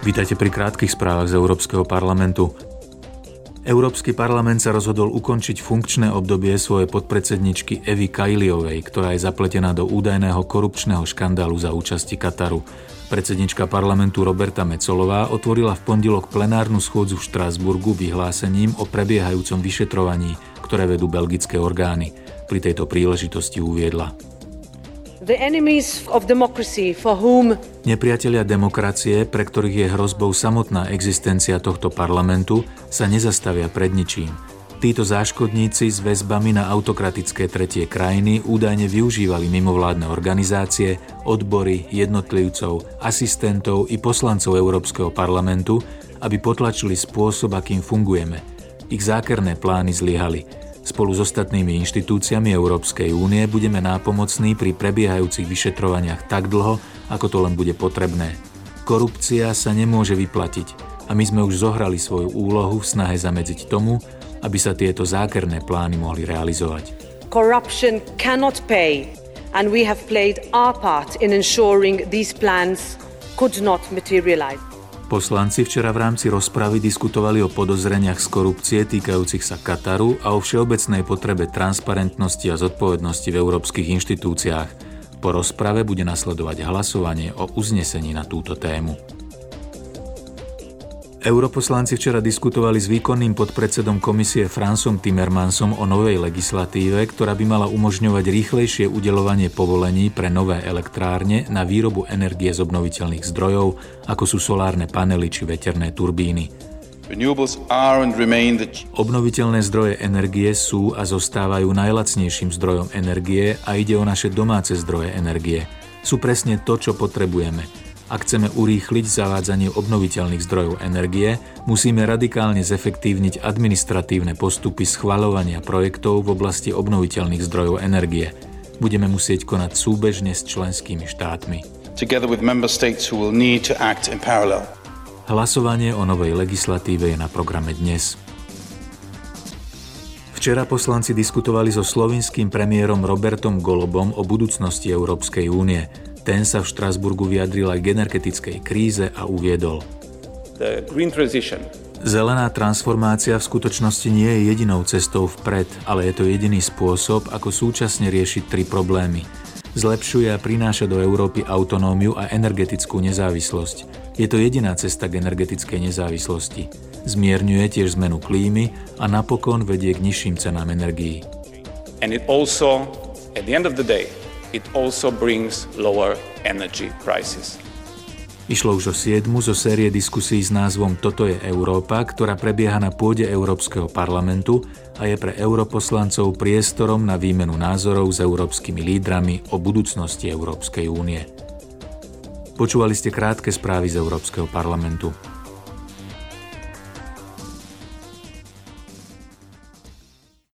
Vítajte pri krátkých správach z Európskeho parlamentu. Európsky parlament sa rozhodol ukončiť funkčné obdobie svojej podpredsedničky Evy Kajliovej, ktorá je zapletená do údajného korupčného škandálu za účasti Kataru. Predsednička parlamentu Roberta Mecolová otvorila v pondelok plenárnu schôdzu v Štrásburgu vyhlásením o prebiehajúcom vyšetrovaní, ktoré vedú belgické orgány. Pri tejto príležitosti uviedla. Nepriatelia demokracie, pre ktorých je hrozbou samotná existencia tohto parlamentu, sa nezastavia pred ničím. Títo záškodníci s väzbami na autokratické tretie krajiny údajne využívali mimovládne organizácie, odbory, jednotlivcov, asistentov i poslancov Európskeho parlamentu, aby potlačili spôsob, akým fungujeme. Ich zákerné plány zlyhali – Spolu s ostatnými inštitúciami Európskej únie budeme nápomocní pri prebiehajúcich vyšetrovaniach tak dlho, ako to len bude potrebné. Korupcia sa nemôže vyplatiť a my sme už zohrali svoju úlohu v snahe zamedziť tomu, aby sa tieto zákerné plány mohli realizovať. Corruption cannot pay and we have played our part in ensuring these plans could not materialize. Poslanci včera v rámci rozpravy diskutovali o podozreniach z korupcie týkajúcich sa Kataru a o všeobecnej potrebe transparentnosti a zodpovednosti v európskych inštitúciách. Po rozprave bude nasledovať hlasovanie o uznesení na túto tému. Europoslanci včera diskutovali s výkonným podpredsedom komisie Fransom Timmermansom o novej legislatíve, ktorá by mala umožňovať rýchlejšie udelovanie povolení pre nové elektrárne na výrobu energie z obnoviteľných zdrojov, ako sú solárne panely či veterné turbíny. Obnoviteľné zdroje energie sú a zostávajú najlacnejším zdrojom energie a ide o naše domáce zdroje energie. Sú presne to, čo potrebujeme – ak chceme urýchliť zavádzanie obnoviteľných zdrojov energie, musíme radikálne zefektívniť administratívne postupy schvaľovania projektov v oblasti obnoviteľných zdrojov energie. Budeme musieť konať súbežne s členskými štátmi. Hlasovanie o novej legislatíve je na programe dnes. Včera poslanci diskutovali so slovinským premiérom Robertom Golobom o budúcnosti Európskej únie. Ten sa v Štrasburgu vyjadril aj k energetickej kríze a uviedol. Zelená transformácia v skutočnosti nie je jedinou cestou vpred, ale je to jediný spôsob, ako súčasne riešiť tri problémy. Zlepšuje a prináša do Európy autonómiu a energetickú nezávislosť. Je to jediná cesta k energetickej nezávislosti. Zmierňuje tiež zmenu klímy a napokon vedie k nižším cenám energií. And it also, at the end of the day, it also brings lower energy prices. Išlo už o siedmu zo série diskusí s názvom Toto je Európa, ktorá prebieha na pôde Európskeho parlamentu a je pre europoslancov priestorom na výmenu názorov s európskymi lídrami o budúcnosti Európskej únie. Počúvali ste krátke správy z Európskeho parlamentu.